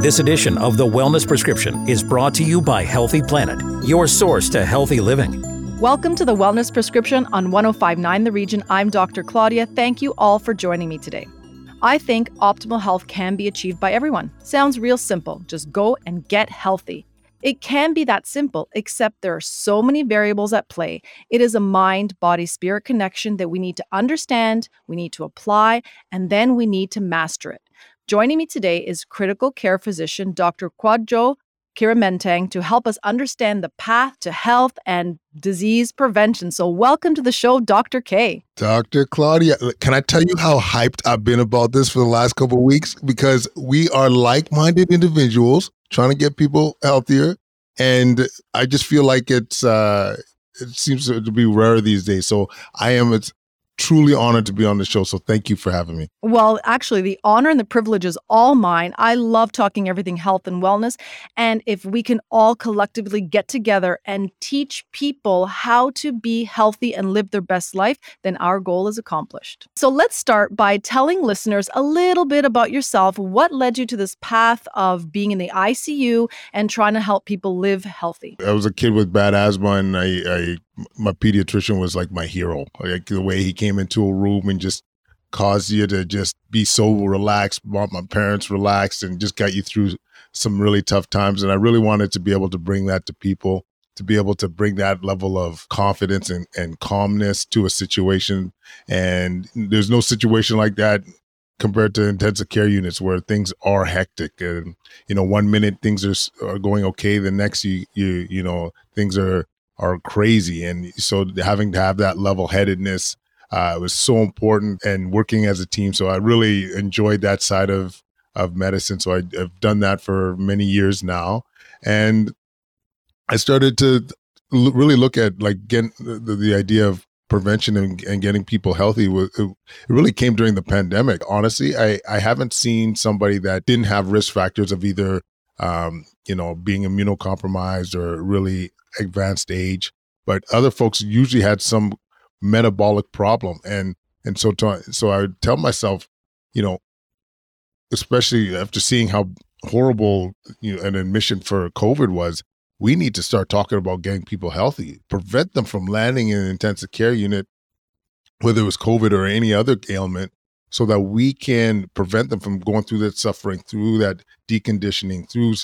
This edition of The Wellness Prescription is brought to you by Healthy Planet, your source to healthy living. Welcome to The Wellness Prescription on 1059 The Region. I'm Dr. Claudia. Thank you all for joining me today. I think optimal health can be achieved by everyone. Sounds real simple. Just go and get healthy. It can be that simple, except there are so many variables at play. It is a mind body spirit connection that we need to understand, we need to apply, and then we need to master it. Joining me today is critical care physician Dr. Kwadwo Kyeremanteng to help us understand the path to health and disease prevention. So, welcome to the show, Dr. K. Dr. Claudia, can I tell you how hyped I've been about this for the last couple weeks? Because we are like minded individuals trying to get people healthier. And I just feel like it's, uh, it seems to be rare these days. So I am truly honored to be on the show. So thank you for having me. Well, actually, the honor and the privilege is all mine. I love talking everything health and wellness. And if we can all collectively get together and teach people how to be healthy and live their best life, then our goal is accomplished. So let's start by telling listeners a little bit about yourself. What led you to this path of being in the ICU and trying to help people live healthy? I was a kid with bad asthma and I, I my pediatrician was like my hero. Like the way he came into a room and just caused you to just be so relaxed, brought my parents relaxed, and just got you through some really tough times. And I really wanted to be able to bring that to people, to be able to bring that level of confidence and, and calmness to a situation. And there's no situation like that compared to intensive care units where things are hectic and you know one minute things are, are going okay the next you you you know things are are crazy. And so having to have that level headedness uh, was so important and working as a team. So I really enjoyed that side of, of medicine. So I, have done that for many years now. And I started to l- really look at like getting the, the idea of prevention and, and, getting people healthy it really came during the pandemic honestly I, I haven't seen somebody that didn't have risk factors of either um, you know being immunocompromised or really advanced age, but other folks usually had some metabolic problem, and and so to, so I would tell myself, you know, especially after seeing how horrible you know, an admission for COVID was, we need to start talking about getting people healthy, prevent them from landing in an intensive care unit, whether it was COVID or any other ailment, so that we can prevent them from going through that suffering, through that deconditioning, through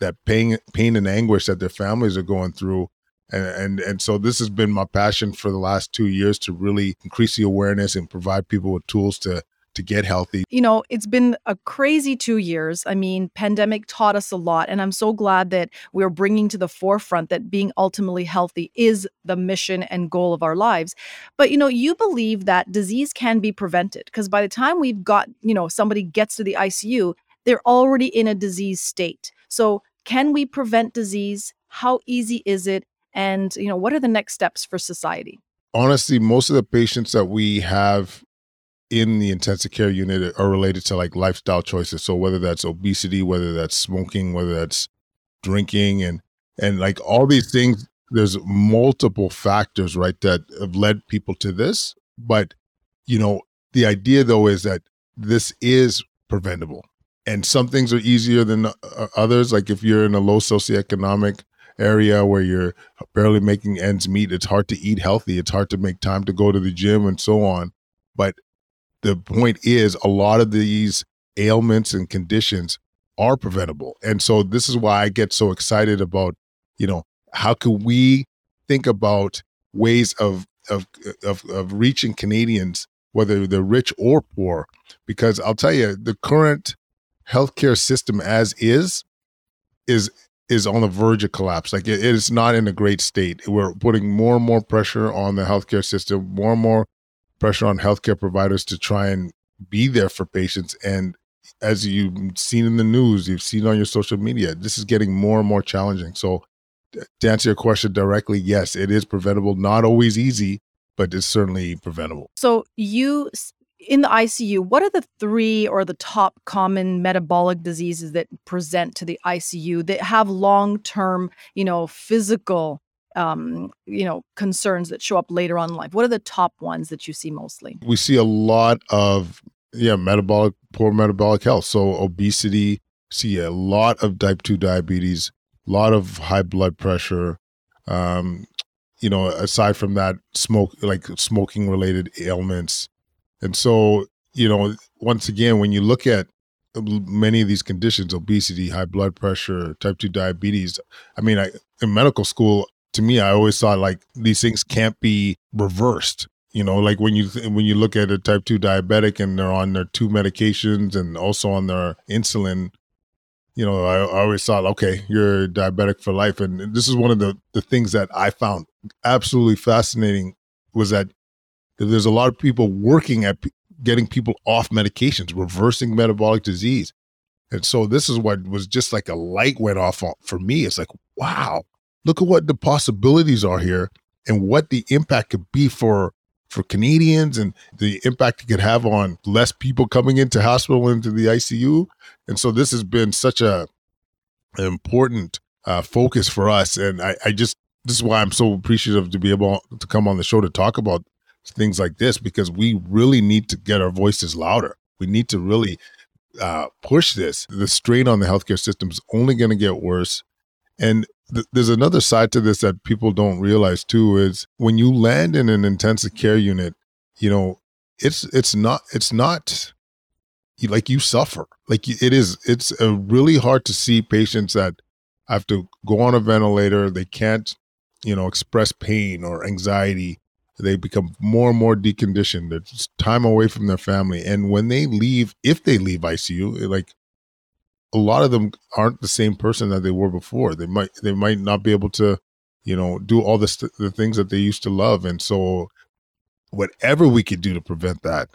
that pain, pain and anguish that their families are going through. And, and and so this has been my passion for the last two years to really increase the awareness and provide people with tools to to get healthy. You know, it's been a crazy 2 years. I mean, pandemic taught us a lot and I'm so glad that we're bringing to the forefront that being ultimately healthy is the mission and goal of our lives. But you know, you believe that disease can be prevented because by the time we've got, you know, somebody gets to the ICU, they're already in a disease state. So, can we prevent disease? How easy is it? And, you know, what are the next steps for society? Honestly, most of the patients that we have in the intensive care unit are related to like lifestyle choices. So whether that's obesity, whether that's smoking, whether that's drinking and and like all these things, there's multiple factors, right, that have led people to this. But, you know, the idea though is that this is preventable. And some things are easier than uh, others. Like if you're in a low socioeconomic area where you're barely making ends meet, it's hard to eat healthy. It's hard to make time to go to the gym and so on. But the point is a lot of these ailments and conditions are preventable. And so this is why I get so excited about, you know, how can we think about ways of of of, of reaching Canadians, whether they're rich or poor, because I'll tell you, the current healthcare system as is is is on the verge of collapse. Like it, it is not in a great state. We're putting more and more pressure on the healthcare system, more and more pressure on healthcare providers to try and be there for patients. And as you've seen in the news, you've seen on your social media, this is getting more and more challenging. So, to answer your question directly, yes, it is preventable. Not always easy, but it's certainly preventable. So, you in the ICU, what are the three or the top common metabolic diseases that present to the ICU that have long term, you know, physical um, you know, concerns that show up later on in life? What are the top ones that you see mostly? We see a lot of yeah, metabolic poor metabolic health. So obesity, see a lot of type 2 diabetes, a lot of high blood pressure. Um, you know, aside from that, smoke, like smoking related ailments. And so, you know, once again, when you look at many of these conditions obesity high blood pressure type 2 diabetes i mean I, in medical school to me i always thought like these things can't be reversed you know like when you when you look at a type 2 diabetic and they're on their two medications and also on their insulin you know I, I always thought okay you're diabetic for life and this is one of the the things that i found absolutely fascinating was that there's a lot of people working at getting people off medications, reversing metabolic disease. And so this is what was just like a light went off for me. It's like, wow, look at what the possibilities are here and what the impact could be for for Canadians and the impact it could have on less people coming into hospital into the ICU. And so this has been such a an important uh, focus for us. And I, I just this is why I'm so appreciative to be able to come on the show to talk about things like this because we really need to get our voices louder. We need to really uh, push this. The strain on the healthcare system is only going to get worse. And th- there's another side to this that people don't realize too is when you land in an intensive care unit, you know, it's it's not it's not like you suffer. Like it is it's really hard to see patients that have to go on a ventilator, they can't, you know, express pain or anxiety they become more and more deconditioned. It's time away from their family. And when they leave, if they leave ICU, like a lot of them aren't the same person that they were before. They might they might not be able to, you know, do all the st- the things that they used to love. And so, whatever we could do to prevent that,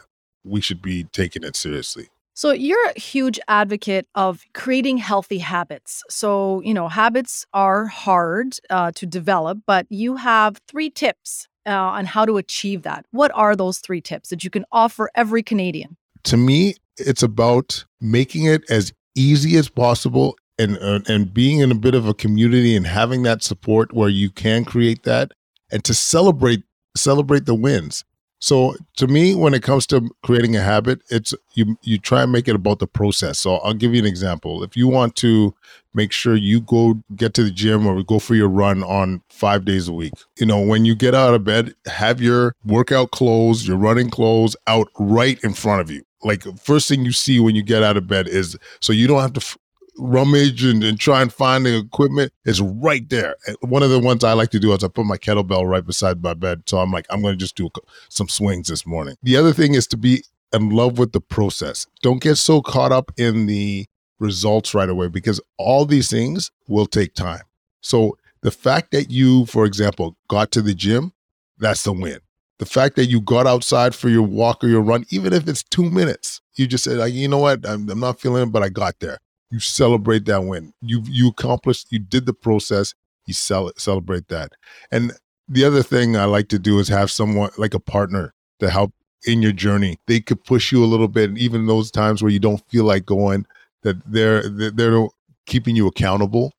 we should be taking it seriously. So, you're a huge advocate of creating healthy habits. So, you know, habits are hard uh, to develop, but you have three tips uh, on how to achieve that. What are those three tips that you can offer every Canadian? To me, it's about making it as easy as possible and uh, and being in a bit of a community and having that support where you can create that and to celebrate celebrate the wins. So to me, when it comes to creating a habit, it's you you try and make it about the process. So I'll give you an example. If you want to make sure you go get to the gym or go for your run on five days a week, you know, when you get out of bed, have your workout clothes, your running clothes out right in front of you. Like first thing you see when you get out of bed is so you don't have to rummage and, and try and find the equipment is right there. One of the ones I like to do is I put my kettlebell right beside my bed. So I'm like, I'm going to just do some swings this morning. The other thing is to be in love with the process. Don't get so caught up in the results right away because all these things will take time. So the fact that you, for example, got to the gym, that's the win. The fact that you got outside for your walk or your run, even if it's two minutes, you just said, like, you know what, I'm, I'm not feeling it, but I got there you celebrate that win. You you accomplished, you did the process, you sell it, celebrate that. And the other thing I like to do is have someone like a partner to help in your journey. They could push you a little bit, and even those times where you don't feel like going, that they're they're keeping you accountable.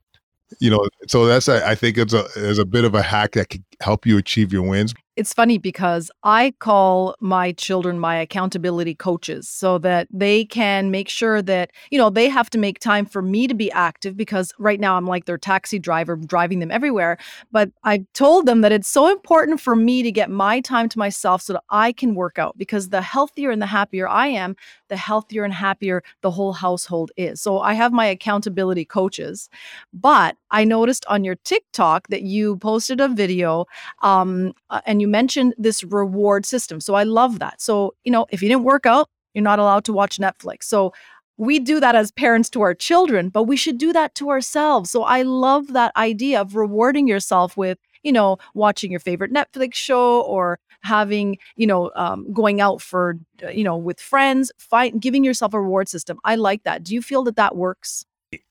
You know, so that's I think it's a is a bit of a hack that could help you achieve your wins. It's funny because I call my children my accountability coaches so that they can make sure that, you know, they have to make time for me to be active because right now I'm like their taxi driver driving them everywhere. But I told them that it's so important for me to get my time to myself so that I can work out because the healthier and the happier I am, the healthier and happier the whole household is. So I have my accountability coaches. But I noticed on your TikTok that you posted a video um, uh, and you you mentioned this reward system. So I love that. So, you know, if you didn't work out, you're not allowed to watch Netflix. So we do that as parents to our children, but we should do that to ourselves. So I love that idea of rewarding yourself with, you know, watching your favorite Netflix show or having, you know, um, going out for, you know, with friends, giving yourself a reward system. I like that. Do you feel that that works?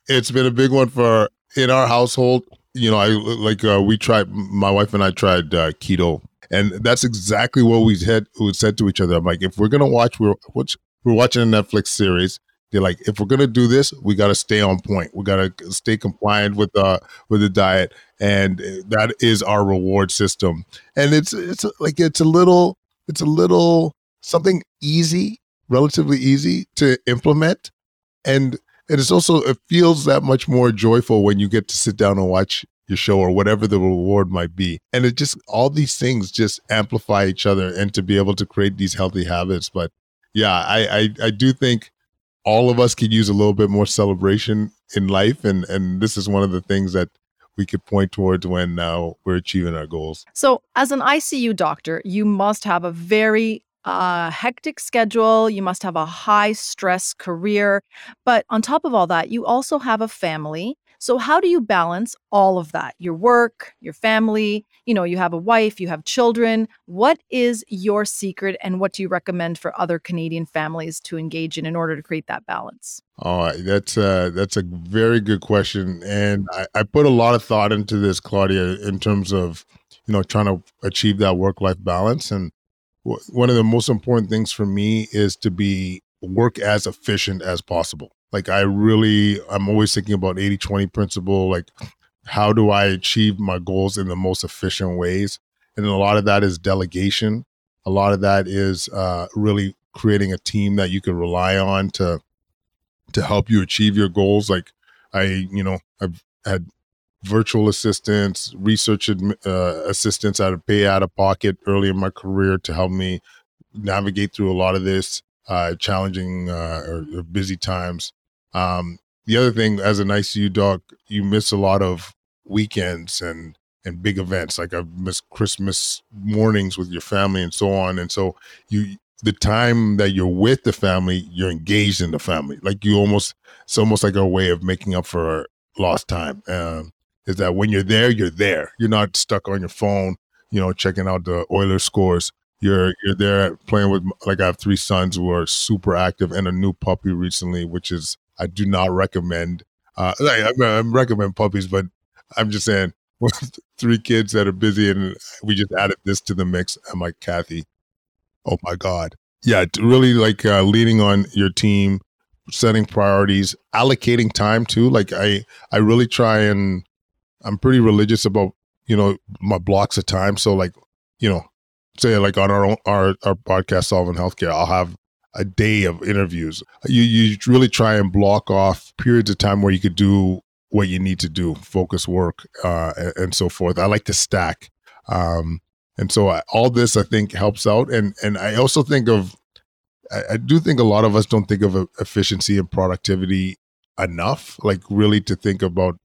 It's been a big one for in our household. You know, I like uh, we tried. My wife and I tried uh, keto and that's exactly what we we said to each other. I'm like, if we're gonna watch, we're watch, we're watching a Netflix series. They're like, if we're gonna do this, we got to stay on point. We got to stay compliant with uh with the diet, and that is our reward system. And it's it's like it's a little it's a little something easy, relatively easy to implement, and and it's also it feels that much more joyful when you get to sit down and watch your show or whatever the reward might be. And it just all these things just amplify each other and to be able to create these healthy habits. But yeah, I I, I do think all of us could use a little bit more celebration in life and and this is one of the things that we could point towards when uh, we're achieving our goals. So, as an ICU doctor, you must have a very uh, hectic schedule. You must have a high stress career. But on top of all that, you also have a family. So, how do you balance all of that? Your work, your family, you know, you have a wife, you have children. What is your secret and what do you recommend for other Canadian families to engage in in order to create that balance? Oh, that's a, that's a very good question. And I, I put a lot of thought into this, Claudia, in terms of, you know, trying to achieve that work life balance. And w- one of the most important things for me is to be work as efficient as possible. Like I really, I'm always thinking about 80 20 principle. Like, how do I achieve my goals in the most efficient ways? And a lot of that is delegation. A lot of that is uh, really creating a team that you can rely on to to help you achieve your goals. Like I, you know, I've had virtual assistants, research uh, assistants out of pay out of pocket early in my career to help me navigate through a lot of this uh, challenging uh, or, or, busy times. Um, the other thing, as an ICU doc, you miss a lot of weekends and and big events. Like I've missed Christmas mornings with your family and so on. And so you the time that you're with the family, you're engaged in the family. Like you almost it's almost like a way of making up for lost time. Um, is that when you're there, you're there. You're not stuck on your phone, you know, checking out the Oilers scores. You're you're there playing with like I have three sons who are super active and a new puppy recently, which is I do not recommend. Uh, I, I recommend puppies, but I'm just saying, with three kids that are busy, and we just added this to the mix. I'm like, Kathy, oh my god, yeah, really like uh, leading on your team, setting priorities, allocating time too. Like I, I really try and I'm pretty religious about you know my blocks of time. So like, you know, say like on our own, our our podcast, Solving Healthcare, I'll have a day of interviews. You you really try and block off periods of time where you could do what you need to do, focus work, uh, and, and, so forth. I like to stack, um, and so I, all this I think helps out. And and I also think of, I, I do think a lot of us don't think of efficiency and productivity enough. Like really to think about,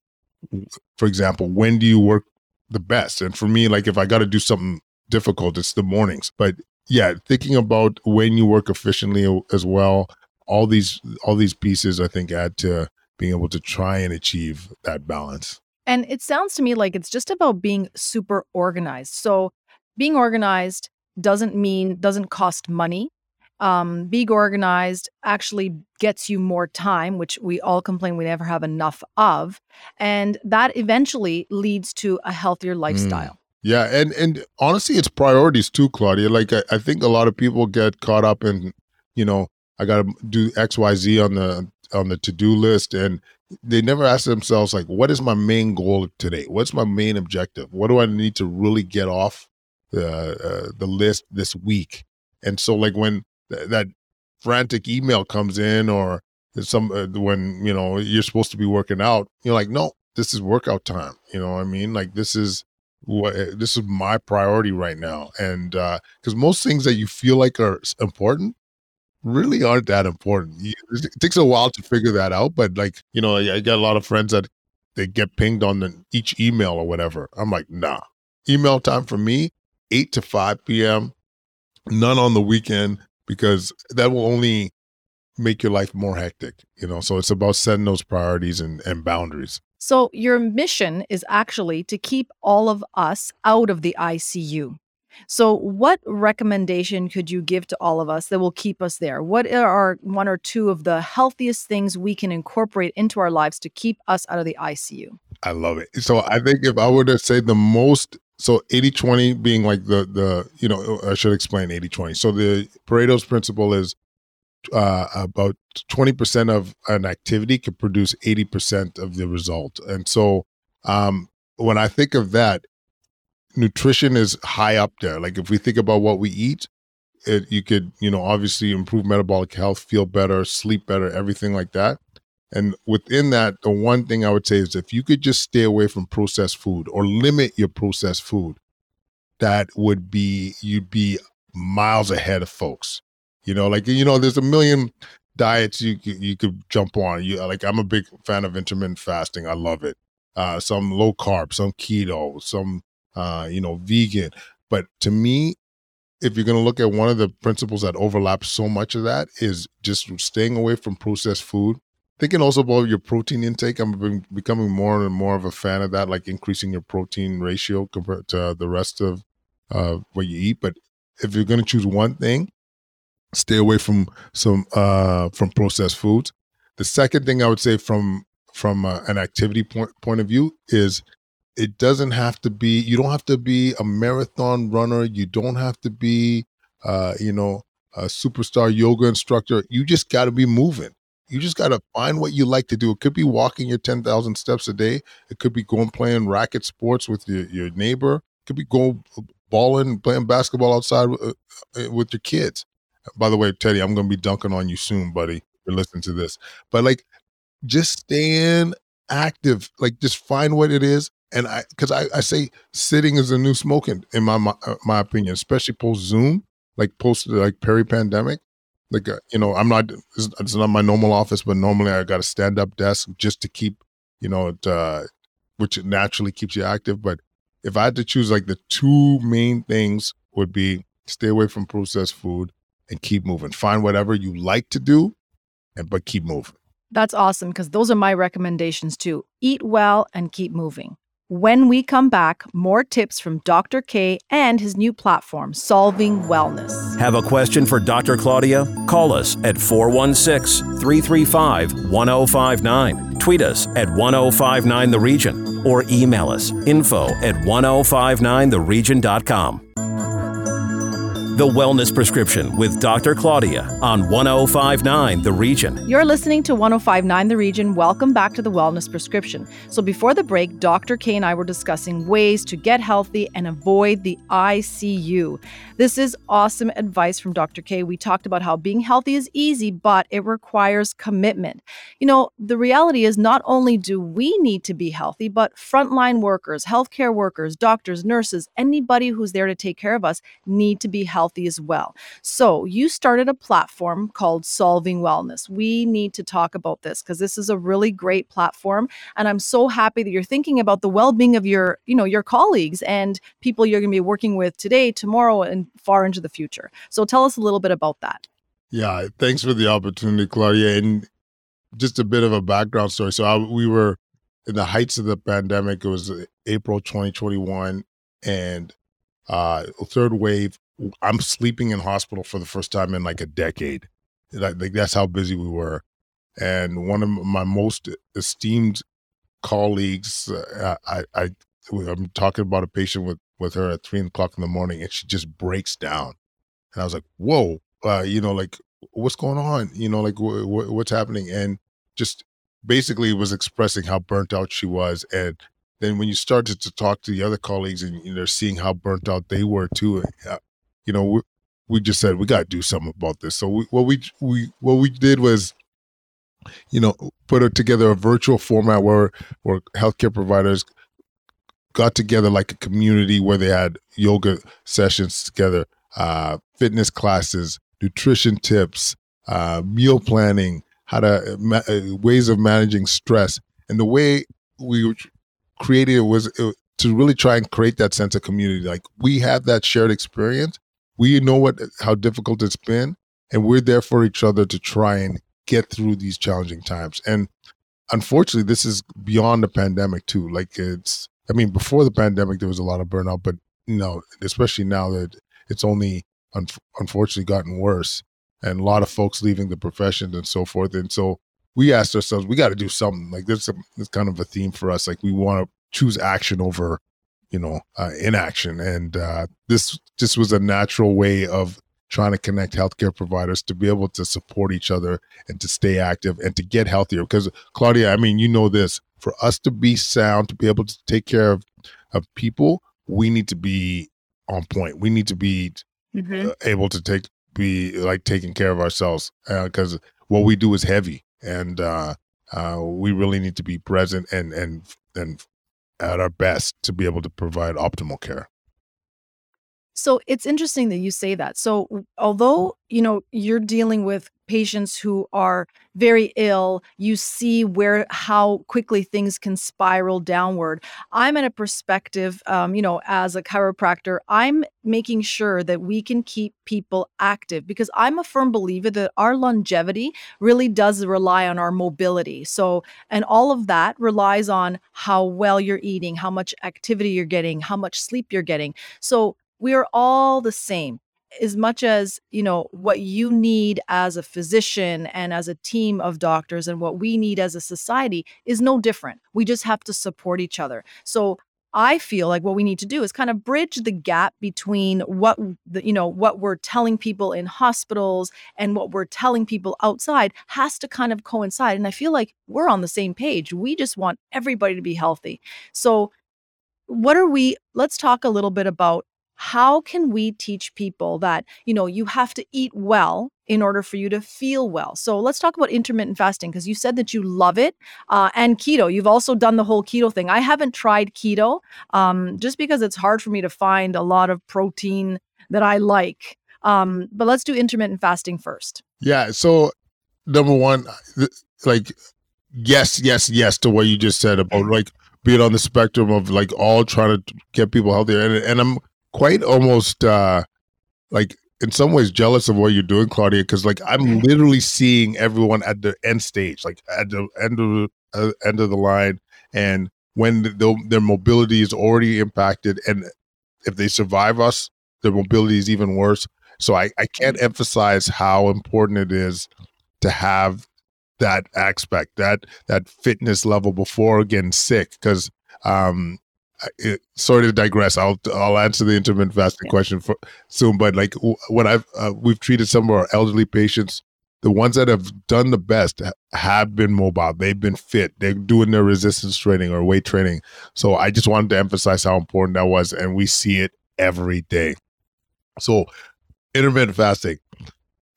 for example, when do you work the best? And for me, like if I got to do something difficult, it's the mornings. But yeah, thinking about when you work efficiently as well. All these all these pieces I think add to being able to try and achieve that balance. And it sounds to me like it's just about being super organized. So being organized doesn't mean doesn't cost money. Um, being organized actually gets you more time, which we all complain we never have enough of, and that eventually leads to a healthier mm. lifestyle. Mm. Yeah, and and honestly, it's priorities too, Claudia. Like I, I think a lot of people get caught up in, you know, I got to do X, Y, Z on the on the to do list, and they never ask themselves like, what is my main goal today? What's my main objective? What do I need to really get off the uh, the list this week? And so, like when th- that frantic email comes in, or some uh, when you know you're supposed to be working out, you're like, no, this is workout time. You know what I mean? Like this is what this is my priority right now and uh because most things that you feel like are important really aren't that important. It takes a while to figure that out, but like, you know, I got a lot of friends that they get pinged on the, each email or whatever. I'm like, nah. Email time for me, 8 to 5 p.m., none on the weekend, because that will only make your life more hectic, you know? So it's about setting those priorities and, and boundaries. So your mission is actually to keep all of us out of the ICU. So, what recommendation could you give to all of us that will keep us there? What are one or two of the healthiest things we can incorporate into our lives to keep us out of the ICU? I love it. So, I think if I were to say the most so 80 20 being like the the you know i should explain 80 20 so the pareto's principle is uh, about 20% of an activity can produce 80% of the result and so um, when i think of that nutrition is high up there. Like if we think about what we eat, it, you could, you know, obviously improve metabolic health, feel better, sleep better, everything like that. And within that, the one thing I would say is if you could just stay away from processed food or limit your processed food, that would be you'd be miles ahead of folks. You know, like you know, there's a million diets you you could jump on. You like I'm a big fan of intermittent fasting. I love it. Uh, some low carb, some keto, some uh, you know, vegan. But to me, if you're going to look at one of the principles that overlaps so much of that is just staying away from processed food. Thinking also about your protein intake. I'm becoming more and more of a fan of that, like increasing your protein ratio compared to the rest of uh, what you eat. But if you're going to choose one thing, stay away from some uh, from processed foods. The second thing I would say from from uh, an activity point point of view is it doesn't have to be you don't have to be a marathon runner. You don't have to be uh, you know a superstar yoga instructor. You just got to be moving. You just got to find what you like to do. It could be walking your 10,000 steps a day. It could be going playing racket sports with your, your neighbor. It could be going balling playing basketball outside with, uh, uh, with your kids by the way teddy i'm going to be dunking on you soon buddy for listening to this but like just staying active like just find what it is and I because I, I say sitting is a new smoking in my my, uh, my opinion, especially post Zoom, like post like peri pandemic. Like uh, you know, I'm not it's, it's, not my normal office, but normally I got a stand up desk just to keep you know, it, uh, which naturally keeps you active. But if I had to choose, like the two main things would be stay away from processed food and keep moving. Find whatever you like to do, and but keep moving. That's awesome because those are my recommendations too. Eat well and keep moving. When we come back, more tips from Dr. K and his new platform, Solving Wellness. Have a question for Dr. Claudia? Call us at 416 335 1059. Tweet us at 1059 The Region or email us info at 1059theregion.com. The Wellness Prescription with Dr. Claudia on 1059 The Region. You're listening to 1059 The Region. Welcome back to The Wellness Prescription. So, before the break, Dr. K and I were discussing ways to get healthy and avoid the ICU. This is awesome advice from Dr. K. We talked about how being healthy is easy, but it requires commitment. You know, the reality is not only do we need to be healthy, but frontline workers, healthcare workers, doctors, nurses, anybody who's there to take care of us need to be healthy as well. So, you started a platform called Solving Wellness. We need to talk about this because this is a really great platform and I'm so happy that you're thinking about the well-being of your, you know, your colleagues and people you're going to be working with today, tomorrow and far into the future. So tell us a little bit about that. Yeah, thanks for the opportunity, Claudia. And just a bit of a background story. So I, we were in the heights of the pandemic. It was April 2021, and uh, third wave. I'm sleeping in hospital for the first time in like a decade. Like that's how busy we were. And one of my most esteemed colleagues, uh, I, I, I'm talking about a patient with with her at three o'clock in the morning and she just breaks down. And I was like, whoa, uh, you know, like what's going on? You know, like wh- wh- what's happening? And just basically was expressing how burnt out she was. And then when you started to talk to the other colleagues and you know, seeing how burnt out they were too, uh, you know, we, we just said we got to do something about this. So we, what we we what we did was, you know, put together a virtual format where where healthcare providers got together like a community where they had yoga sessions together, uh, fitness classes, nutrition tips, uh, meal planning, how to ma- uh, ways of managing stress, and the way we created it was it, to really try and create that sense of community. Like we have that shared experience, we know what how difficult it's been, and we're there for each other to try and get through these challenging times. And unfortunately, this is beyond the pandemic too. Like it's I mean, before the pandemic, there was a lot of burnout, but you know, especially now that it's only un- unfortunately gotten worse, and a lot of folks leaving the profession and so forth. And so we asked ourselves, we got to do something. Like this, this kind of a theme for us. Like we want to choose action over, you know, uh, inaction. And uh, this just was a natural way of trying to connect healthcare providers to be able to support each other and to stay active and to get healthier. Because Claudia, I mean, you know this for us to be sound, to be able to take care of, of people, we need to be on point. We need to be mm-hmm. uh, able to take be like taking care of ourselves because uh, what we do is heavy and uh, uh, we really need to be present and and and at our best to be able to provide optimal care. So it's interesting that you say that. So although, you know, you're dealing with patients who are very ill, you see where how quickly things can spiral downward. I'm in a perspective, um, you know, as a chiropractor, I'm making sure that we can keep people active because I'm a firm believer that our longevity really does rely on our mobility. So, and all of that relies on how well you're eating, how much activity you're getting, how much sleep you're getting. So, we are all the same as much as you know what you need as a physician and as a team of doctors and what we need as a society is no different. We just have to support each other. So i feel like what we need to do is kind of bridge the gap between what the, you know what we're telling people in hospitals and what we're telling people outside has to kind of coincide and i feel like we're on the same page. We just want everybody to be healthy. So what are we let's talk a little bit about how can we teach people that you know you have to eat well in order for you to feel well? So let's talk about intermittent fasting because you said that you love it uh, and keto. You've also done the whole keto thing. I haven't tried keto um, just because it's hard for me to find a lot of protein that i like. Um, but let's do intermittent fasting first. Yeah so number one like yes yes yes to what you just said about like being on the spectrum of like all trying to get people healthier and, and i'm quite almost uh like in some ways jealous of what you're doing, Claudia, because like I'm literally seeing everyone at the end stage, like at the end of the uh, end of the line, and when the, their mobility is already impacted, and if they survive us, their mobility is even worse. So I, I can't mm. emphasize how important it is to have that aspect, that that fitness level before getting sick, because um, it, sorry to digress. I'll I'll answer the intermittent fasting yeah. question for soon. But like when I've uh, we've treated some of our elderly patients, the ones that have done the best have been mobile. They've been fit. They're doing their resistance training or weight training. So I just wanted to emphasize how important that was, and we see it every day. So intermittent fasting,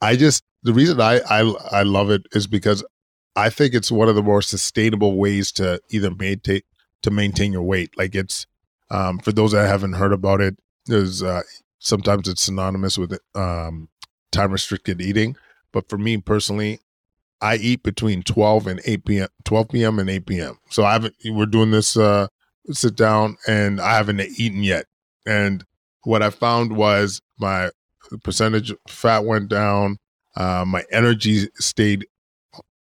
I just the reason I I I love it is because I think it's one of the more sustainable ways to either maintain to maintain your weight. Like it's um, for those that haven't heard about it, there's uh, sometimes it's synonymous with um, time restricted eating. But for me personally, I eat between 12 and 8 p.m. 12 p.m. and 8 p.m. So I haven't. We're doing this uh, sit down, and I haven't eaten yet. And what I found was my percentage of fat went down. Uh, my energy stayed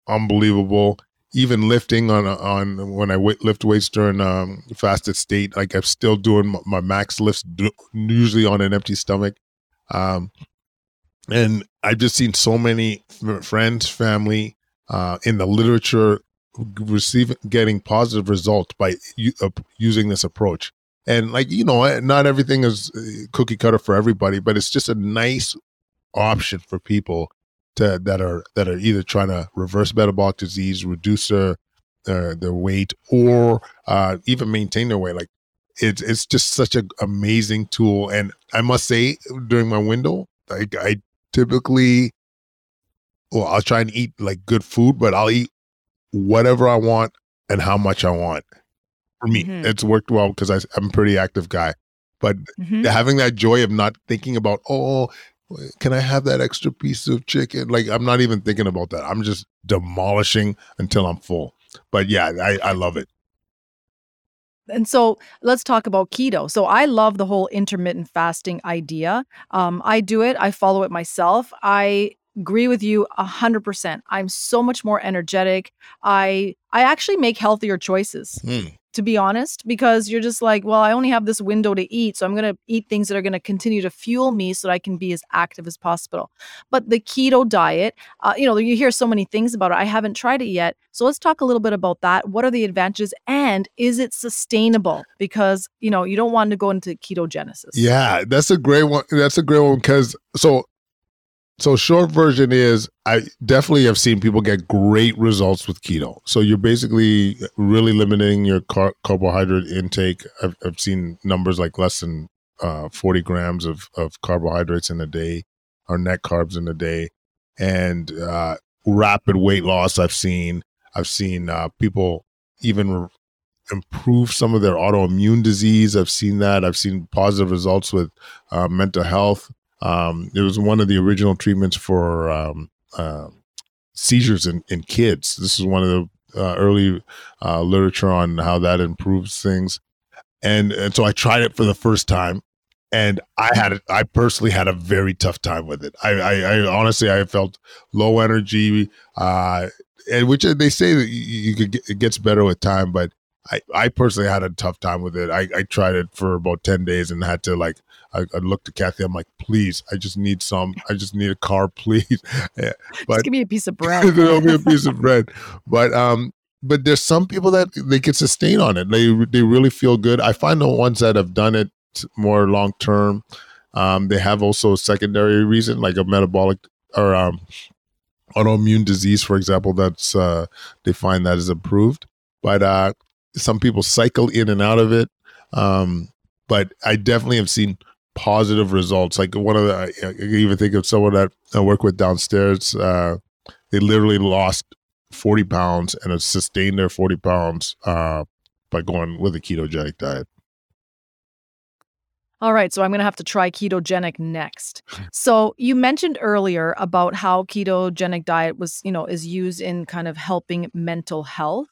unbelievable, even lifting on on when I lift weights during um, fasted state, like I'm still doing my max lifts usually on an empty stomach. Um, and I've just seen so many friends, family, uh, in the literature receiving getting positive results by u- uh, using this approach. And like you know, not everything is uh, cookie cutter for everybody, but it's just a nice option for people to, that are that are either trying to reverse metabolic disease, reduce their their, their weight, or uh, even maintain their weight. Like it's it's just such an amazing tool. And I must say, during my window, like I typically, well, I'll try and eat like good food, but I'll eat whatever I want and how much I want. For me, mm-hmm. it's worked well because I'm a pretty active guy. But mm-hmm. having that joy of not thinking about, oh, can I have that extra piece of chicken? Like, I'm not even thinking about that. I'm just demolishing until I'm full. But yeah, I, I love it. And so let's talk about keto. So I love the whole intermittent fasting idea. Um, I do it, I follow it myself. I agree with you 100%. I'm so much more energetic. I I actually make healthier choices. Mm to be honest, because you're just like, well, I only have this window to eat. So I'm going to eat things that are going to continue to fuel me so that I can be as active as possible. But the keto diet, uh, you know, you hear so many things about it. I haven't tried it yet. So let's talk a little bit about that. What are the advantages and is it sustainable? Because, you know, you don't want to go into ketogenesis. Yeah, that's a great one. That's a great one because so so short version is I definitely have seen people get great results with keto. So you're basically really limiting your car- carbohydrate intake. I've, I've, seen numbers like less than uh, 40 grams of, of carbohydrates in a day or net carbs in a day and uh, rapid weight loss I've seen. I've seen uh, people even re- improve some of their autoimmune disease. I've seen that. I've seen positive results with uh, mental health. Um, it was one of the original treatments for um, uh, seizures in, in kids. This is one of the uh, early uh, literature on how that improves things. And, and so I tried it for the first time and I had. I personally had a very tough time with it. I, I, I honestly, I felt low energy, uh, and which they say that you, you could get, it gets better with time, but I, I personally had a tough time with it. I, I tried it for about ten days and had to like. I, I looked at Kathy. I'm like, please, I just need some. I just need a car, please. yeah, but just give me a piece of bread. give me a piece of bread. But um, but there's some people that they can sustain on it. They they really feel good. I find the ones that have done it more long term. Um, they have also a secondary reason, like a metabolic or um, autoimmune disease, for example. That's uh, they find that is approved, but uh, some people cycle in and out of it. Um, but I definitely have seen positive results. Like one of the, I, I even think of someone that I work with downstairs. Uh, they literally lost 40 pounds and have sustained their 40 pounds uh, by going with a ketogenic diet. All right, so I'm going to have to try ketogenic next. So you mentioned earlier about how ketogenic diet was, you know, is used in kind of helping mental health.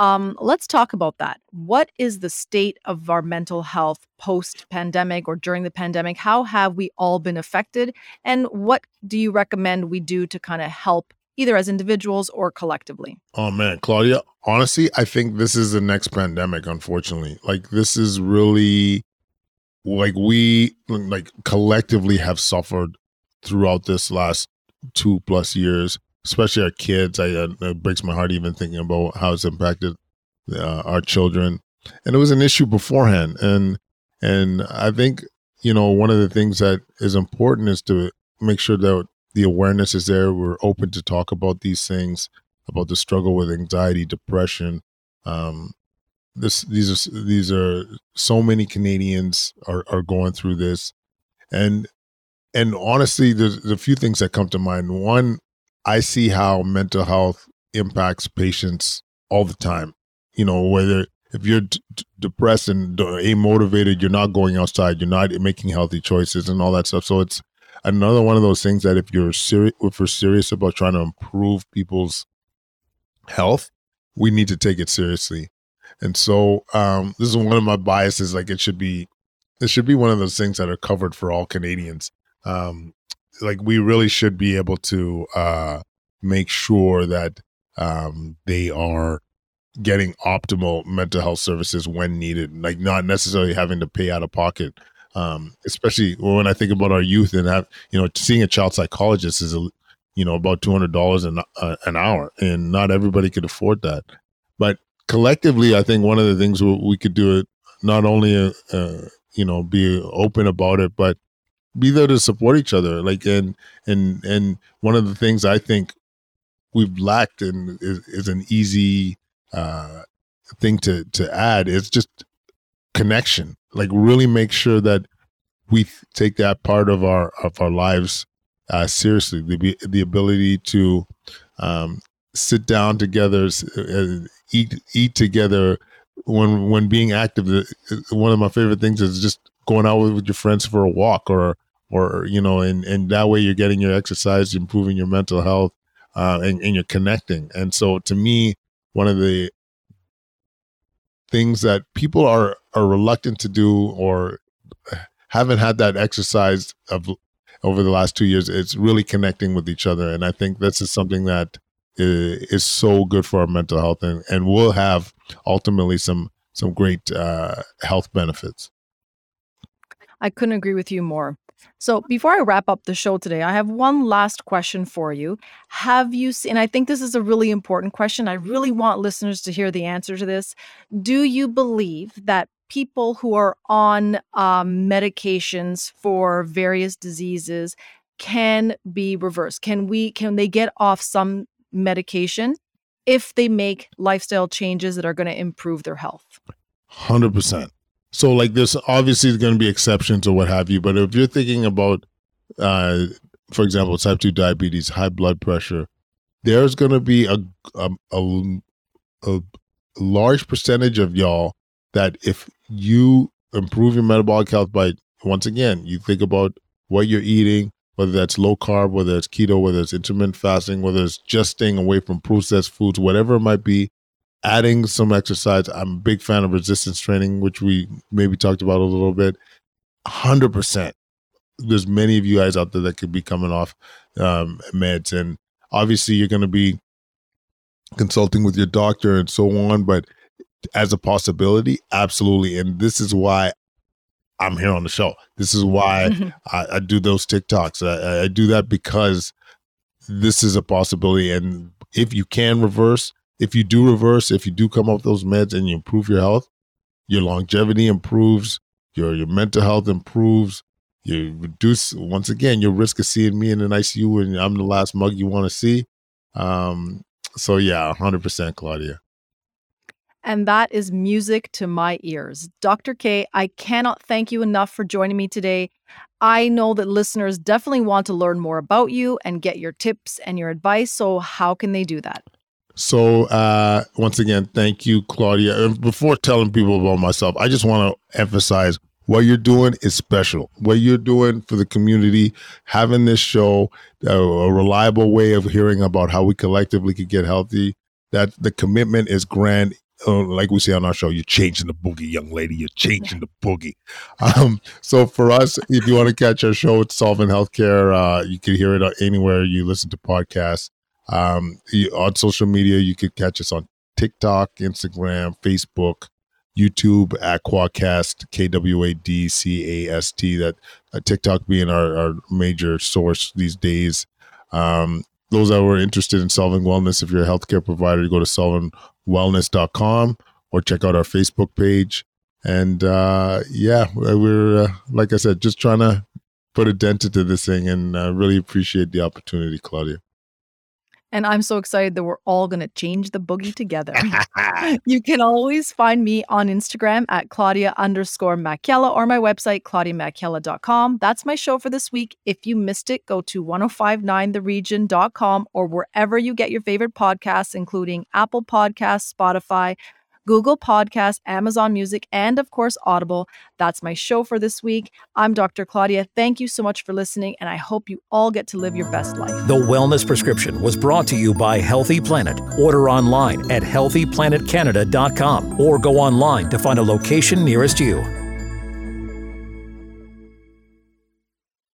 Um, let's talk about that. What is the state of our mental health post pandemic or during the pandemic? How have we all been affected? And what do you recommend we do to kind of help either as individuals or collectively? Oh man, Claudia, honestly, I think this is the next pandemic, unfortunately. Like this is really like we like collectively have suffered throughout this last two plus years especially our kids I, uh, it breaks my heart even thinking about how it's impacted uh, our children. And it was an issue beforehand. And and i think you know one of the things that is important is to make sure that the awareness is there. We're open to talk about these things about the struggle with anxiety depression. Um, this these are these are so many Canadians are are going through this, and and honestly, there's, there's a few things that come to mind. One, I see how mental health impacts patients all the time. You know, whether if you're d- depressed and amotivated, you're not going outside, you're not making healthy choices, and all that stuff. So it's another one of those things that if you're serious, if we're serious about trying to improve people's health, we need to take it seriously. And so um, this is one of my biases. Like it should be, it should be one of those things that are covered for all Canadians. Um, like we really should be able to uh, make sure that um, they are getting optimal mental health services when needed, like not necessarily having to pay out of pocket. Um, especially when I think about our youth and have you know seeing a child psychologist is you know about two hundred dollars an uh, an hour, and not everybody could afford that. But collectively, I think one of the things we could do it not only uh, uh, you know be open about it, but be there to support each other. Like and and and one of the things I think we've lacked and is, is an easy uh, thing to to add is just connection. Like really make sure that we take that part of our of our lives uh, seriously. The the ability to um, sit down together, uh, eat eat together. When when being active, one of my favorite things is just going out with, with your friends for a walk, or or you know, and and that way you're getting your exercise, improving your mental health, uh, and, and you're connecting. And so, to me, one of the things that people are are reluctant to do or haven't had that exercise of over the last two years it's really connecting with each other and i think this is something that is, so good for our mental health and, and will have ultimately some some great uh, health benefits. I couldn't agree with you more. So before I wrap up the show today, I have one last question for you. Have you seen, I think this is a really important question. I really want listeners to hear the answer to this. Do you believe that people who are on um, medications for various diseases can be reversed? Can we, can they get off some medication if they make lifestyle changes that are going to improve their health. 100%. So, like, there's obviously going to be exceptions or what have you, but if you're thinking about, uh, for example, type 2 diabetes, high blood pressure, there's going to be a, a, a, a large percentage of y'all that if you improve your metabolic health by, once again, you think about what you're eating, whether that's low carb, whether it's keto, whether it's intermittent fasting, whether it's just staying away from processed foods, whatever it might be, adding some exercise. I'm a big fan of resistance training, which we maybe talked about a little bit. 100%. There's many of you guys out there that could be coming off um, meds. And obviously, you're going to be consulting with your doctor and so on. But as a possibility, absolutely. And this is why I'm here on the show. This is why I, I, do those TikToks. I, I do that because this is a possibility. And if you can reverse, if you do reverse, if you do come off those meds and you improve your health, your longevity improves, your your mental health improves, you reduce once again your risk of seeing me in an ICU and I'm the last mug you want to see. Um, so yeah, hundred percent, Claudia. And that is music to my ears. Dr. K, I cannot thank you enough for joining me today. I know that listeners definitely want to learn more about you and get your tips and your advice. So, how can they do that? So, uh, once again, thank you, Claudia. And before telling people about myself, I just want to emphasize what you're doing is special. What you're doing for the community, having this show, a reliable way of hearing about how we collectively could get healthy, that the commitment is grand. Uh, like we say on our show, you're changing the boogie, young lady. You're changing the boogie. Um, so for us, if you want to catch our show, it's Solving Healthcare. Uh, you can hear it anywhere you listen to podcasts. Um, on social media, you could catch us on TikTok, Instagram, Facebook, YouTube at Kwadcast, K W A D C A S T. That uh, TikTok being our, our major source these days. Um, those that were interested in solving wellness, if you're a healthcare provider, go to solvingwellness.com or check out our Facebook page. And uh, yeah, we're, uh, like I said, just trying to put a dent into this thing and uh, really appreciate the opportunity, Claudia. And I'm so excited that we're all going to change the boogie together. you can always find me on Instagram at Claudia underscore Macchiella or my website, claudiamacchiella.com. That's my show for this week. If you missed it, go to 1059theregion.com or wherever you get your favorite podcasts, including Apple Podcasts, Spotify, Google Podcast, Amazon Music, and of course, Audible. That's my show for this week. I'm Dr. Claudia. Thank you so much for listening, and I hope you all get to live your best life. The Wellness Prescription was brought to you by Healthy Planet. Order online at healthyplanetcanada.com or go online to find a location nearest you.